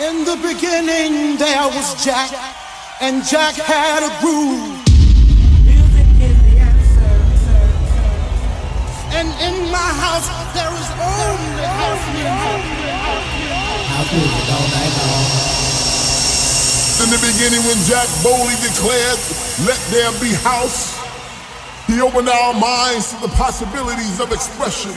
In the beginning, there was Jack, and Jack had a groove. Music is the answer. And in my house, there is only house music. House music all night long. In the beginning, when Jack boldly declared, Let there be house, he opened our minds to the possibilities of expression.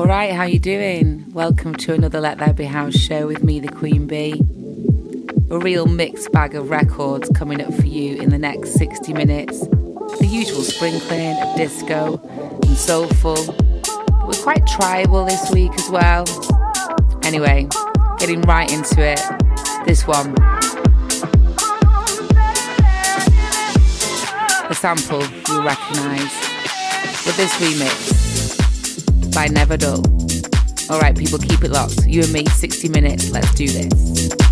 All right, how you doing? Welcome to another Let There Be House show with me, the Queen B. A real mixed bag of records coming up for you in the next 60 minutes. The usual sprinkling of disco and soulful. We're quite tribal this week as well. Anyway, getting right into it. This one. A sample you'll recognise. With this remix by Never Dull. Alright, people, keep it locked. You and me, 60 minutes. Let's do this.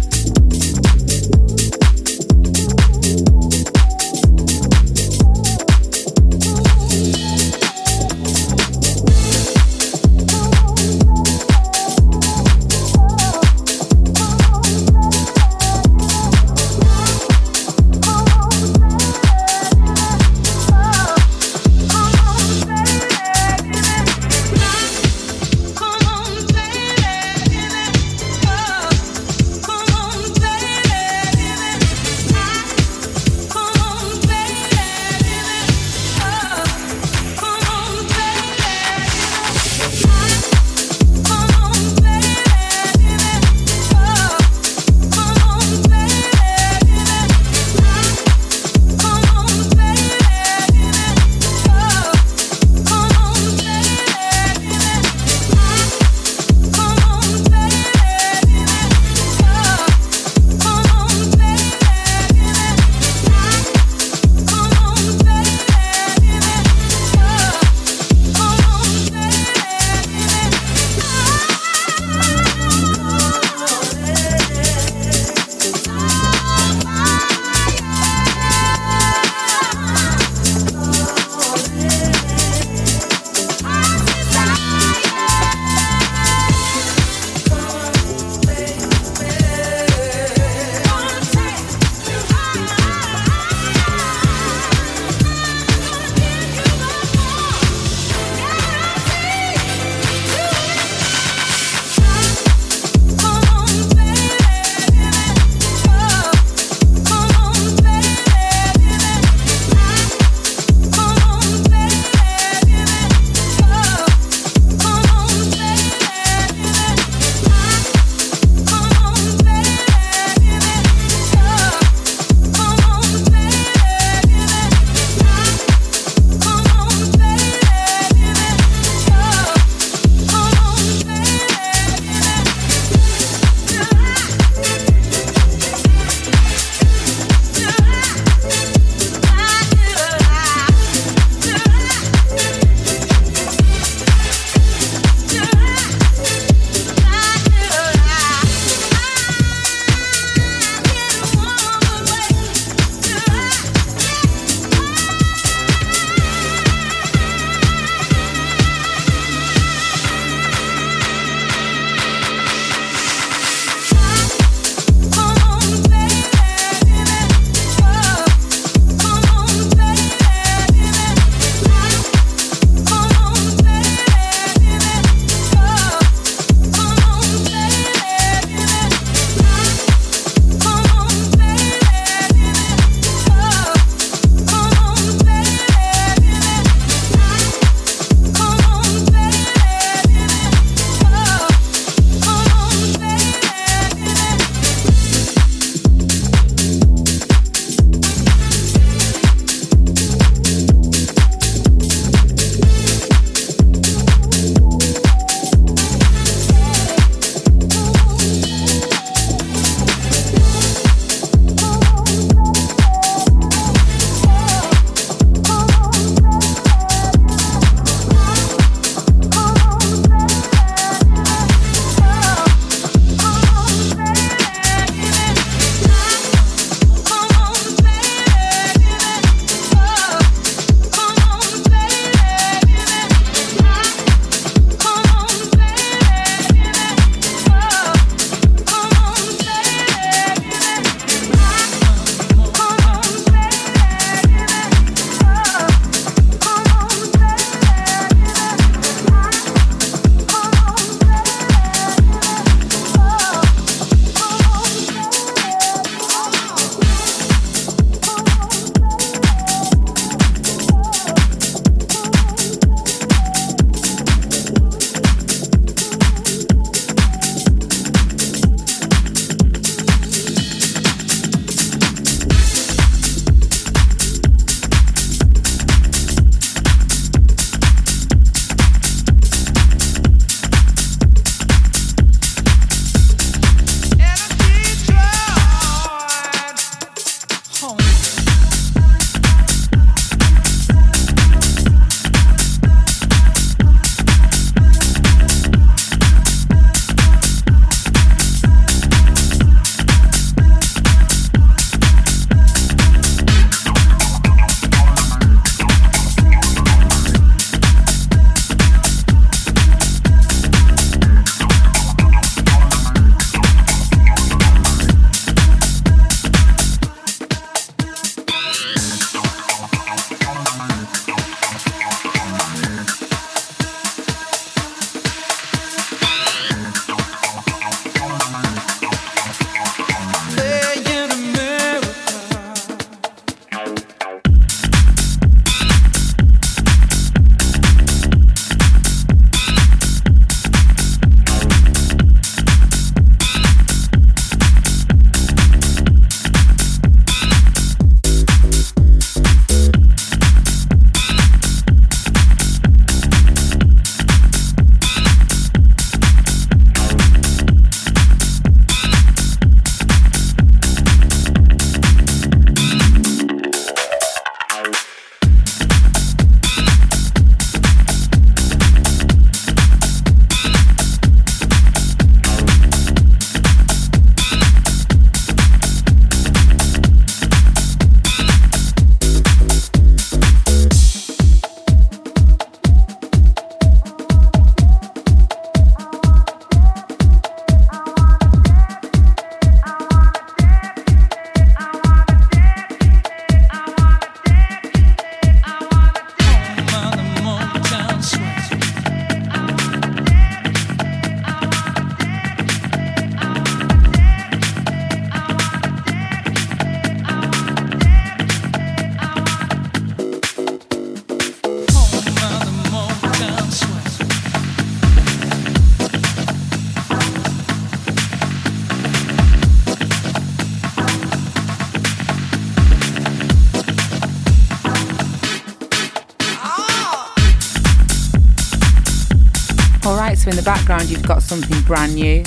You've got something brand new.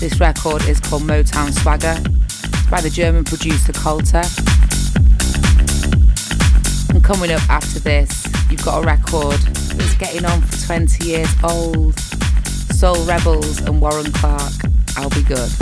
This record is called Motown Swagger. It's by the German producer Kolter. And coming up after this, you've got a record that's getting on for 20 years old. Soul Rebels and Warren Clarke. I'll be good.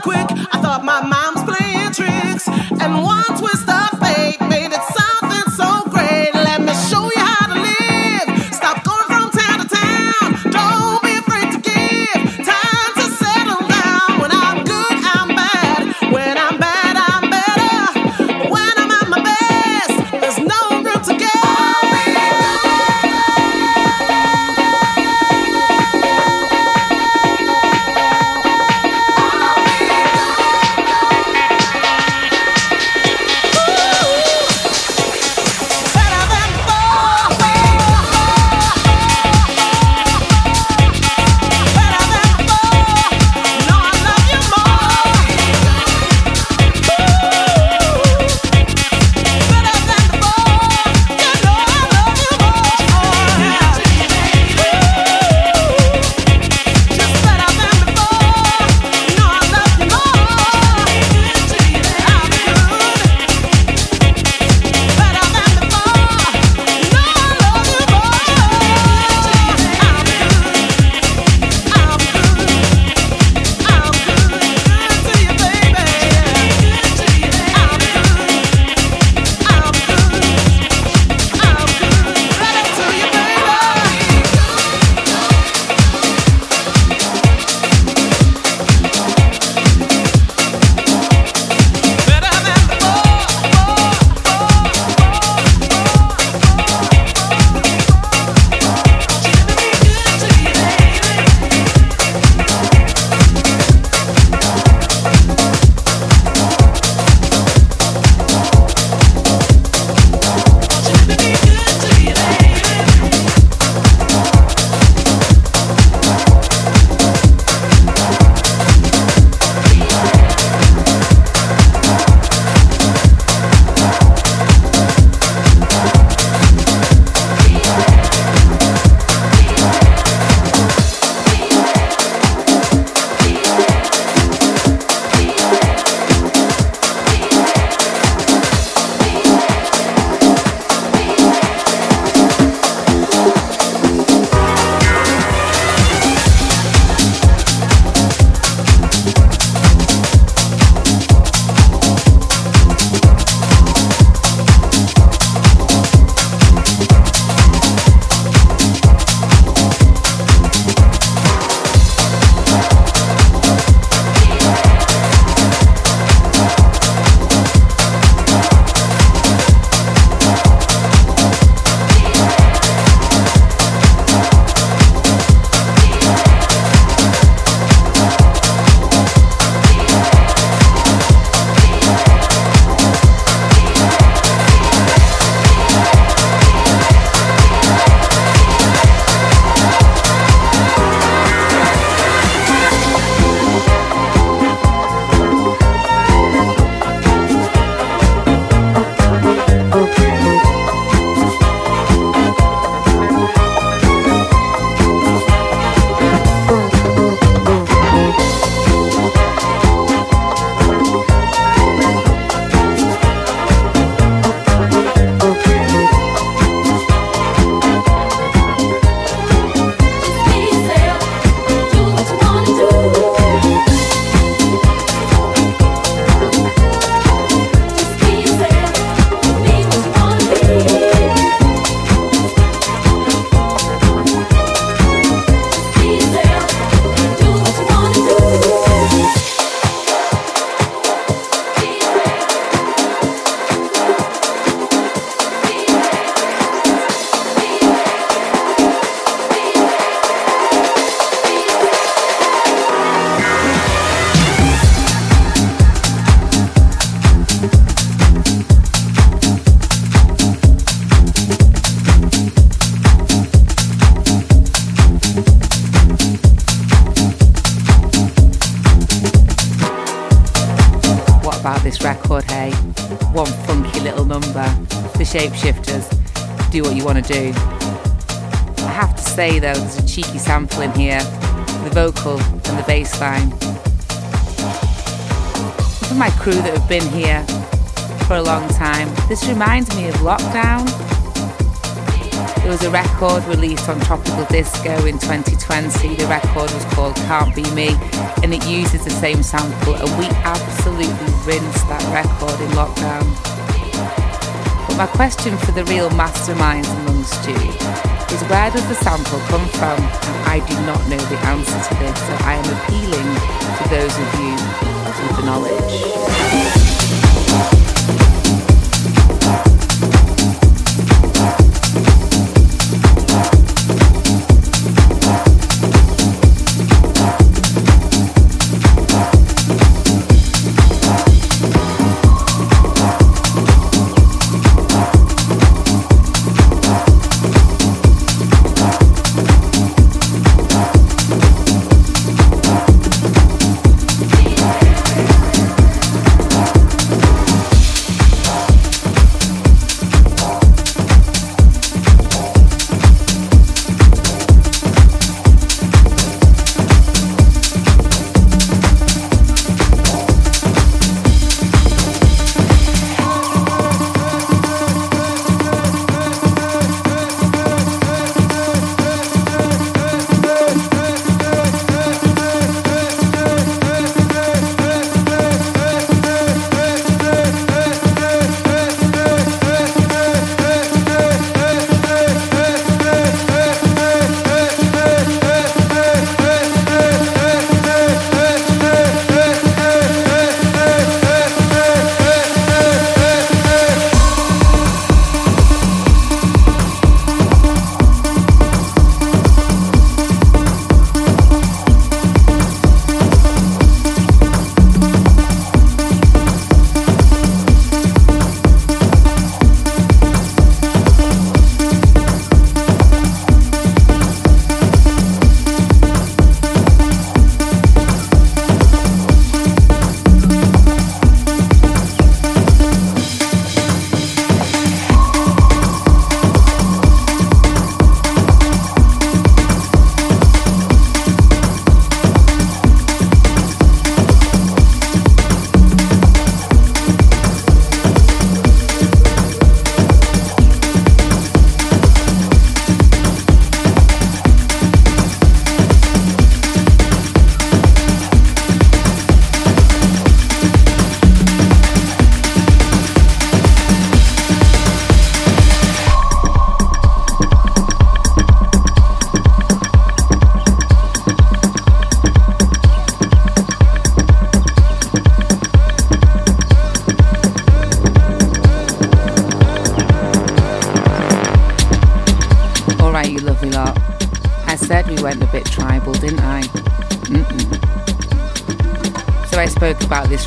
Shapeshifters, thought my you to do. I have to say though, there's a cheeky sample in here, the vocal and the bass line. For my crew that have been here for a long time, this reminds me of Lockdown It was a record released on Tropical Disco in 2020. The record was called Can't Be Me and it uses the same sample and we absolutely rinsed that record in lockdown. My question for the real masterminds amongst you is where does the sample come from? I do not know the answer to this, so I am appealing to those of you with the knowledge.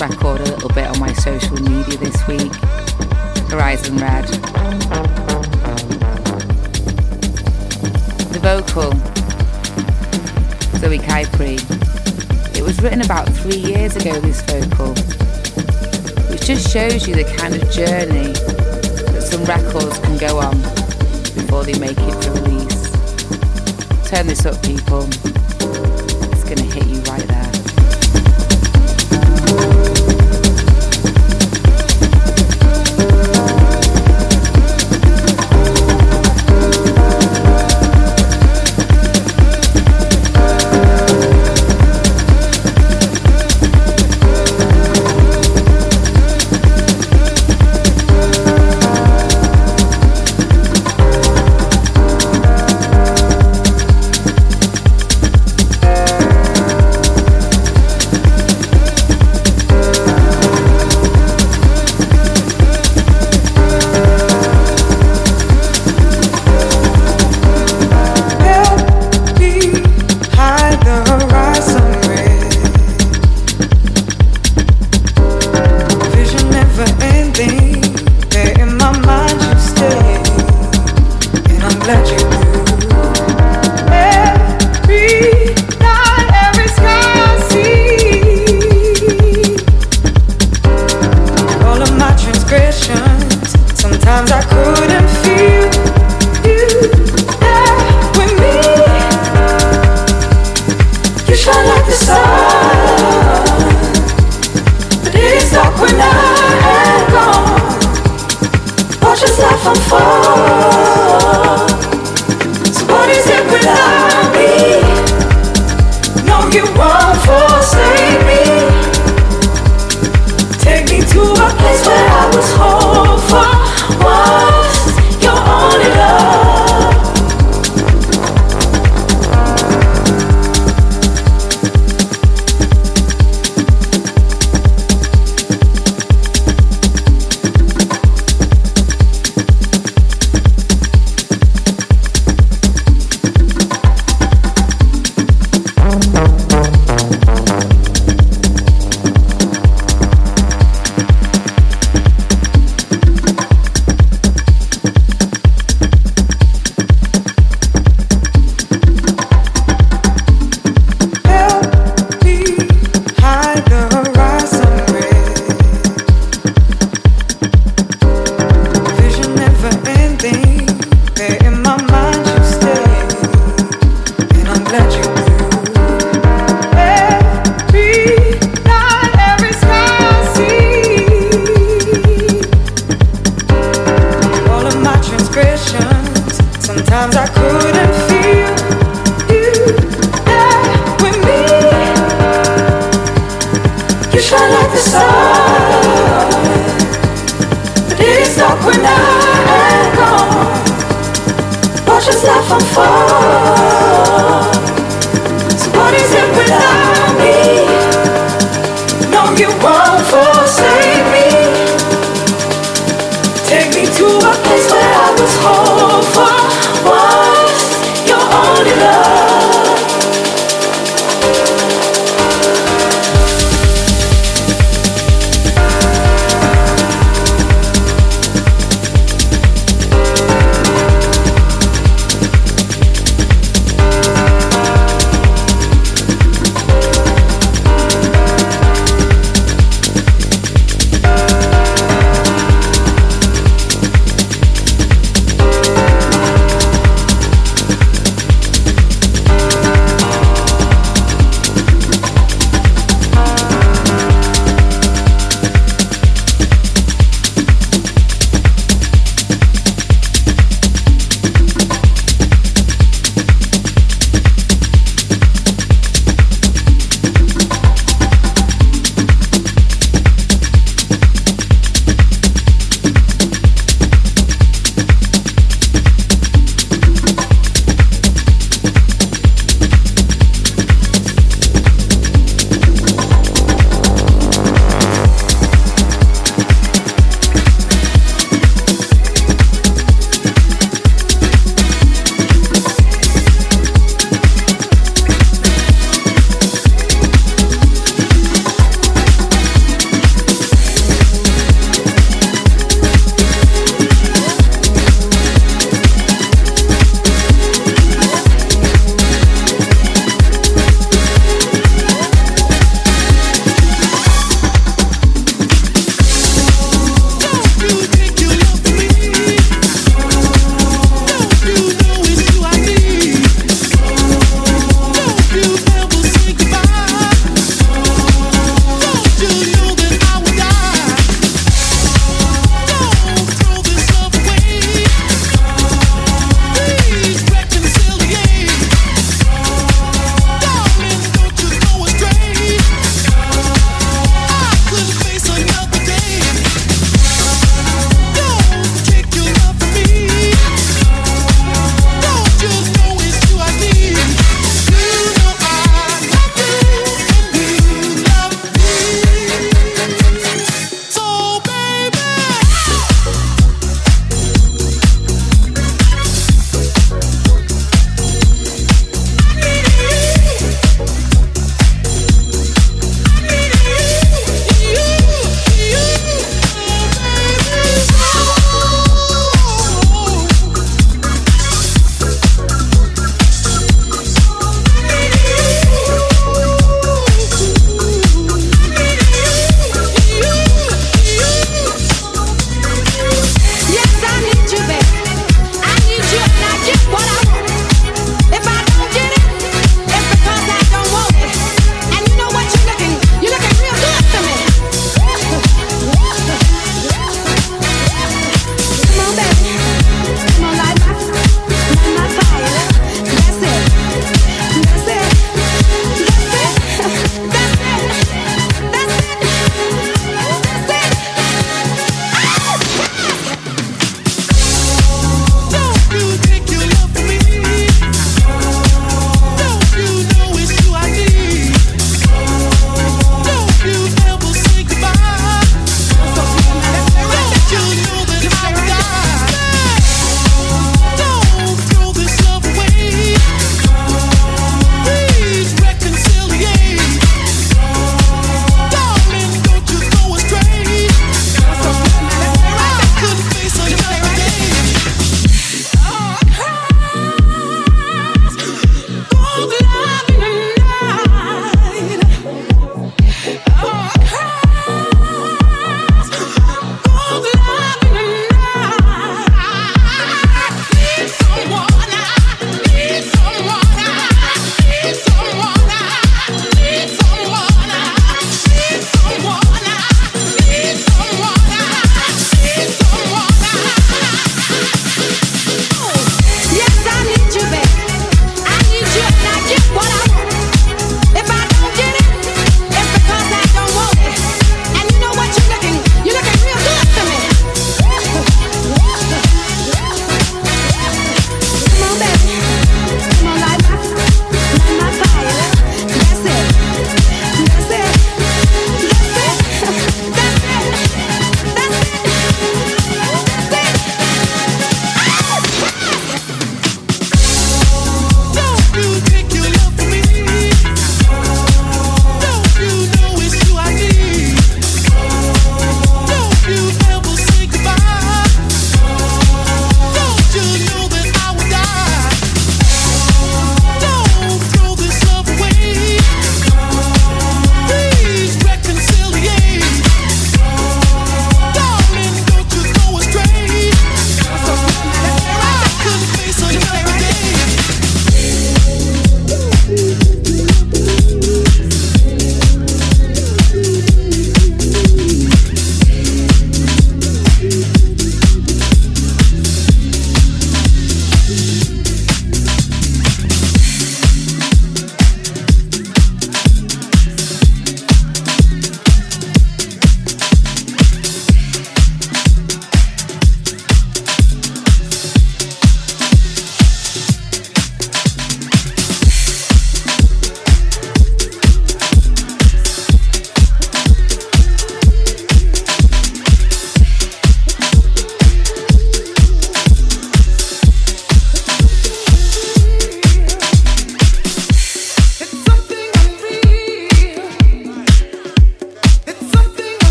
Record a little bit on my social media this week. Horizon Red. The vocal, Zoe Kypri. It was written about three years ago, this vocal, which just shows you the kind of journey that some records can go on before they make it to release. Turn this up, people. It's gonna hit you right there. let you You shine like the but it is dark when I am gone. Watch life. So what is it without me? No, you won't forsake me. Take me to a place where I was whole.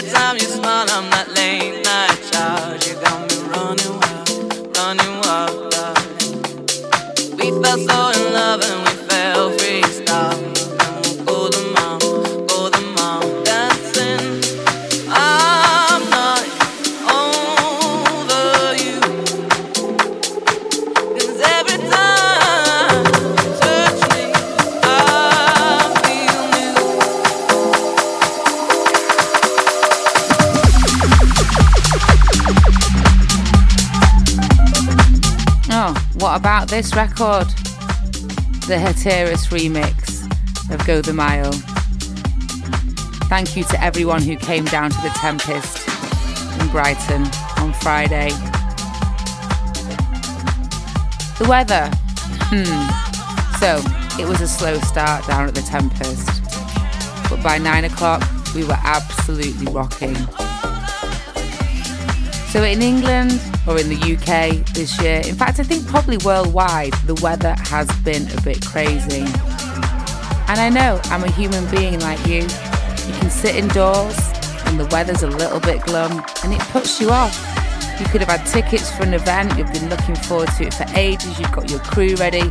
Every time you smile, I'm not late night. This record, the Hatiras remix of Go the Mile. Thank you to everyone who came down to the Tempest in Brighton on Friday. The weather. Hmm. So, it was a slow start down at the Tempest. But by nine o'clock, we were absolutely rocking. So, in England, or in the UK this year. In fact, I think probably worldwide, the weather has been a bit crazy. And I know I'm a human being like you. You can sit indoors and the weather's a little bit glum and it puts you off. You could have had tickets for an event, you've been looking forward to it for ages, you've got your crew ready,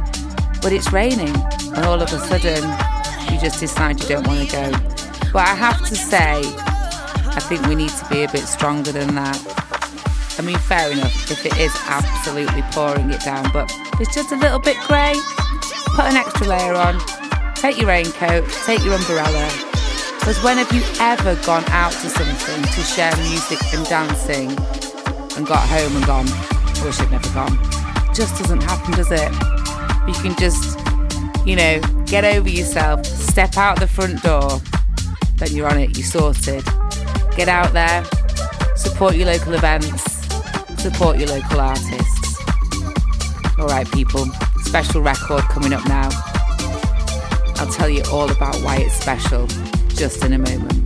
but it's raining and all of a sudden you just decide you don't want to go. But I have to say, I think we need to be a bit stronger than that. I mean, fair enough if it is absolutely pouring it down, but it's just a little bit grey. Put an extra layer on, take your raincoat, take your umbrella. Because when have you ever gone out to something to share music and dancing and got home and gone, I wish I'd never gone? Just doesn't happen, does it? You can just, you know, get over yourself, step out the front door, then you're on it, you're sorted. Get out there, support your local events, support your local artists. All right, people, special record coming up now. I'll tell you all about why it's special just in a moment.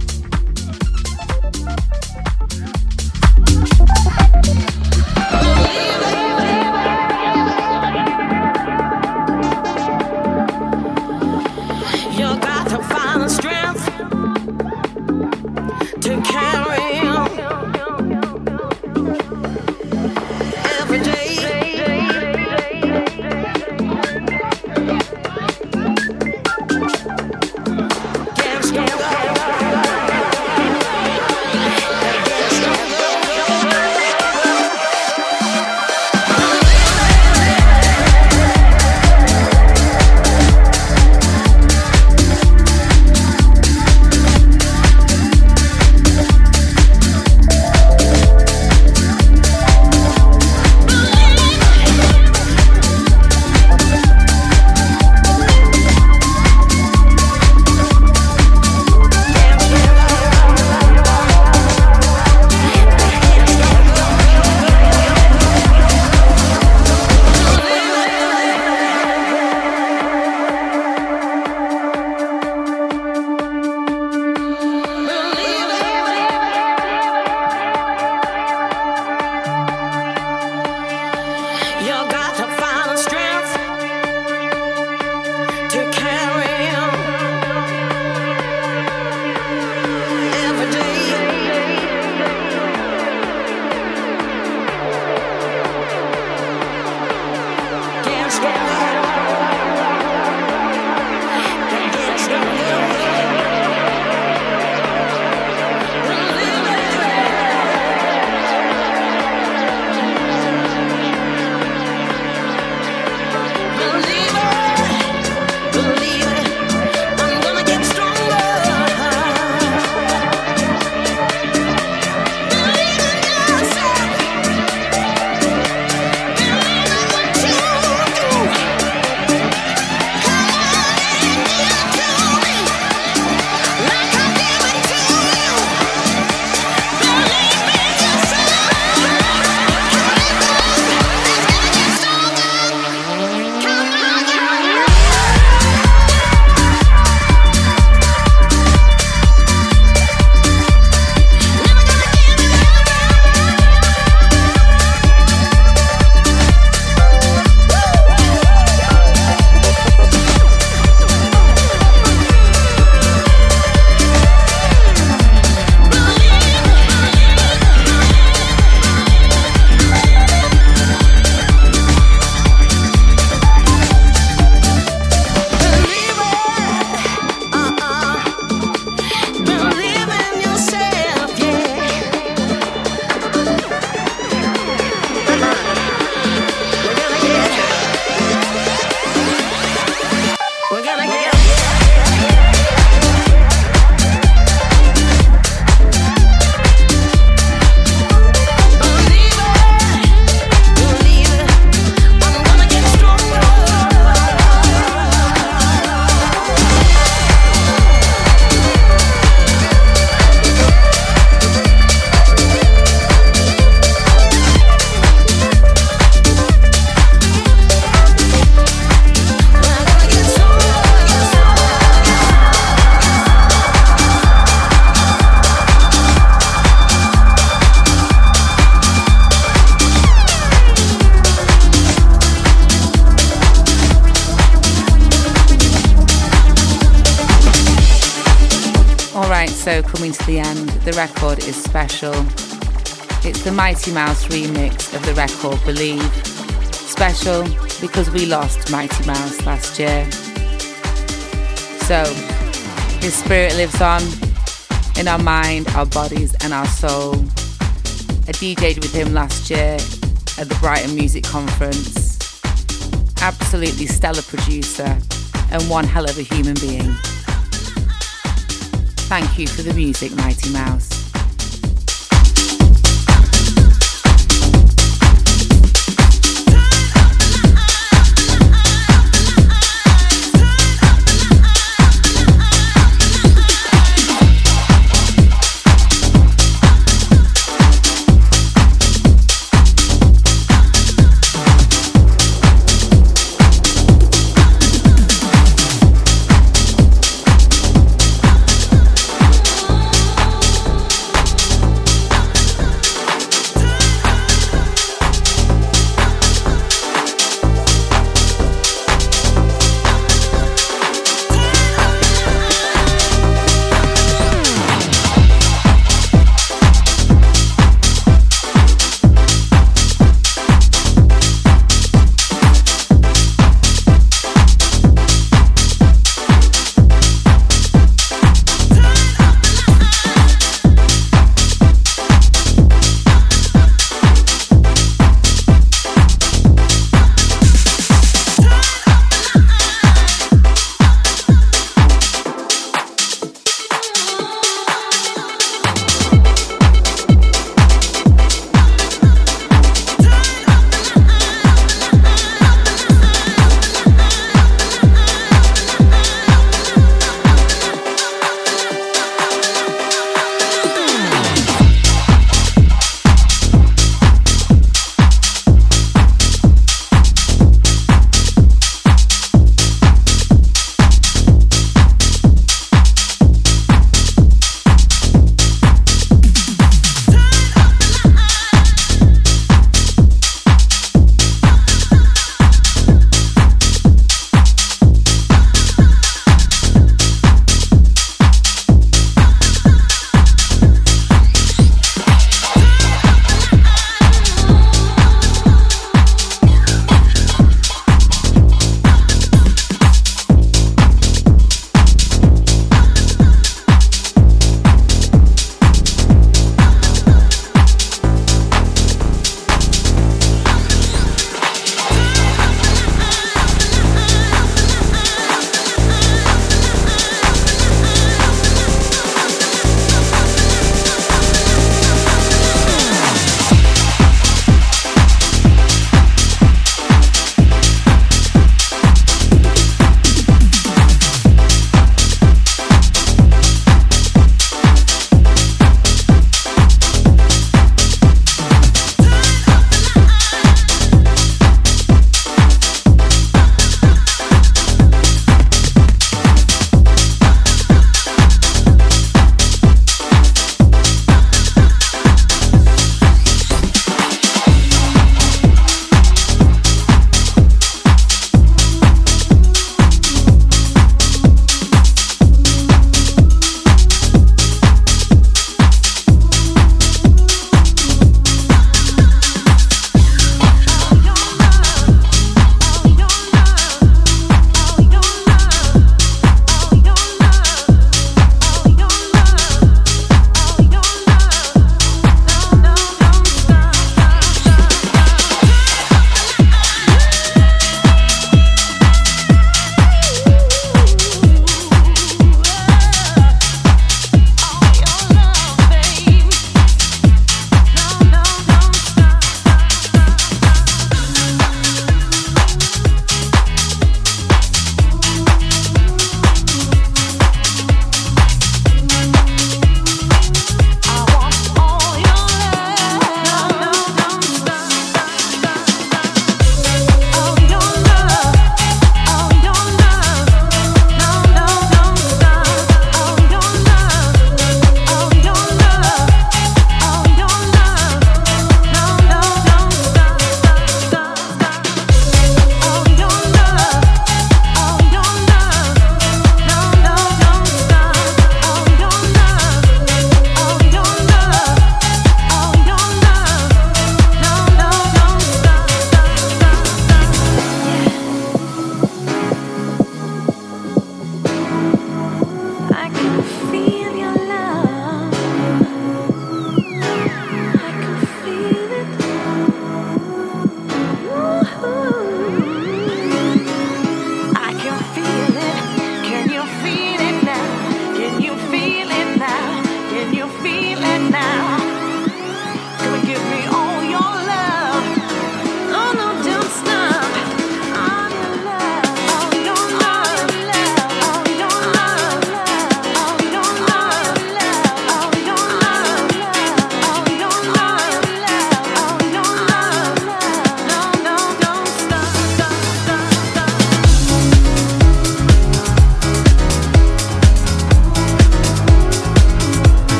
The record is special. It's the Mighty Mouse remix of the record Believe. Special because we lost Mighty Mouse last year. So, his spirit lives on in our mind, our bodies, and our soul. I DJ'd with him last year at the Brighton Music Conference, absolutely stellar producer and one hell of a human being. Thank you for the music, Mighty Mouse.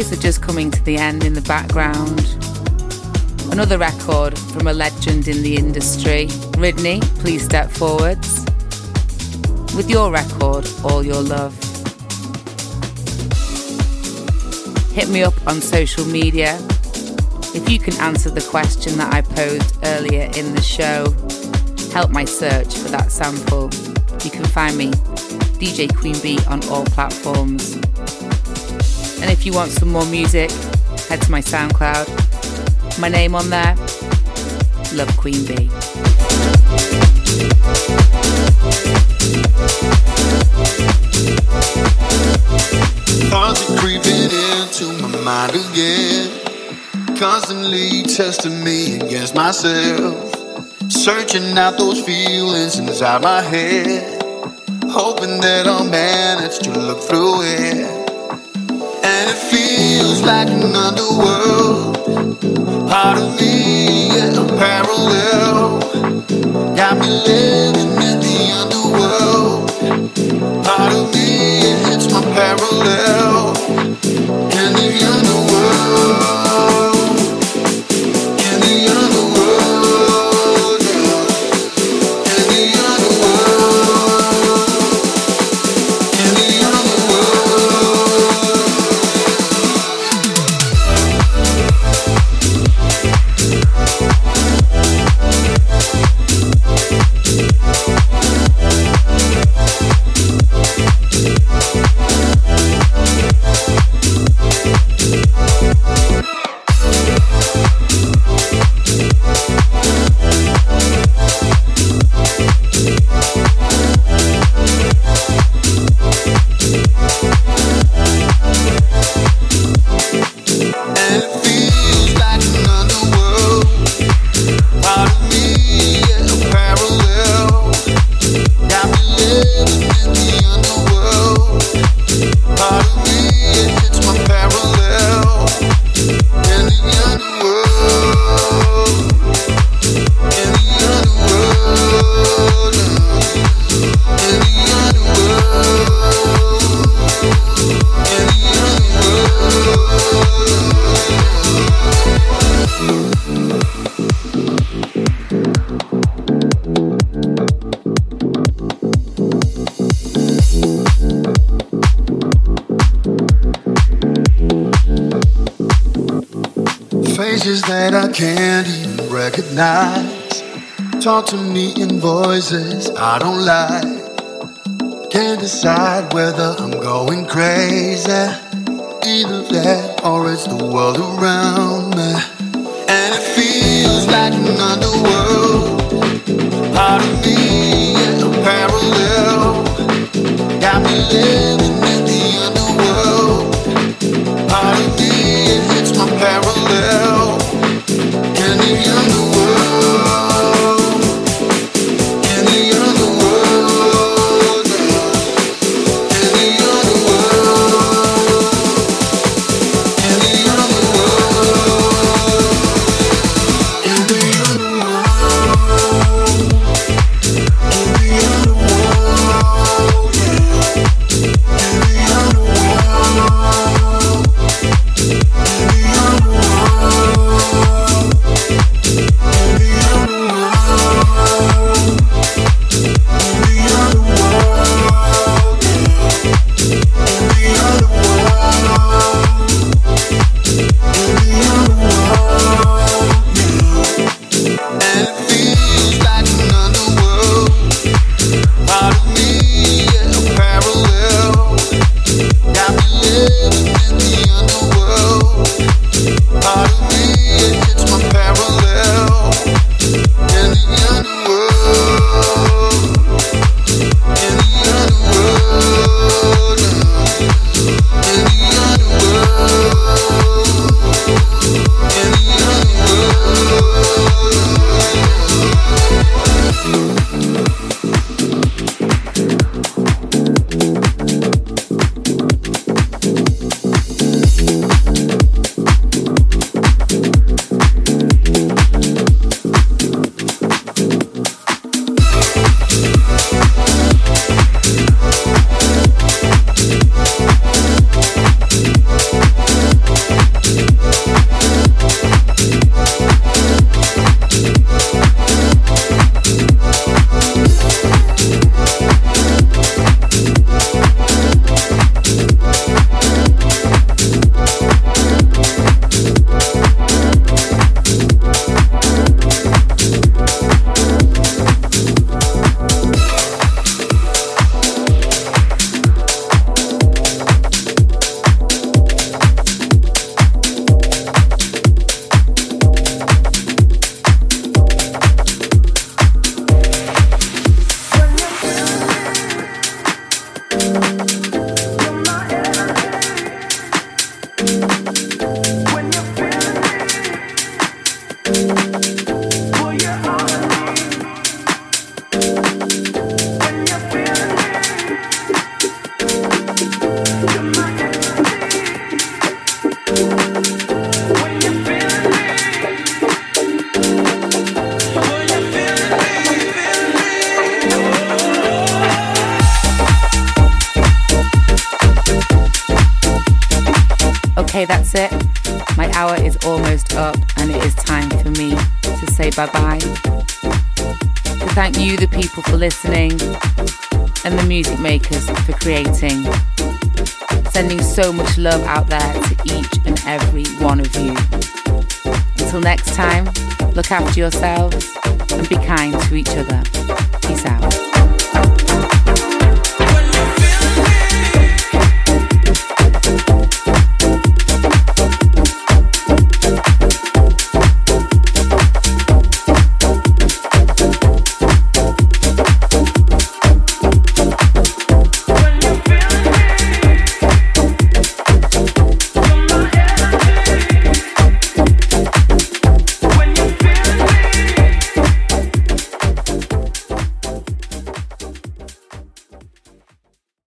So just coming to the end in the background. Another record from a legend in the industry. Ridney, please step forwards. With your record, All Your Love. Hit me up on social media if you can answer the question that I posed earlier in the show. Help my search for that sample. You can find me, DJ Queen B, on all platforms. And if you want some more music, head to my SoundCloud. My name on there, Love Queen B. Thoughts are creeping into my mind again, constantly testing me against myself, searching out those feelings inside my head, hoping that I'll manage to look through it like an underworld. Part of me is a parallel. Got me living in the underworld. Part of me it's my parallel. That I can't even recognize. Talk to me in voices I don't like. Can't decide whether I'm going crazy. Either that or it's the world around me. And it feels like an underworld. Part of love out there to each and every one of you. Until next time, look after yourselves and be kind to each other.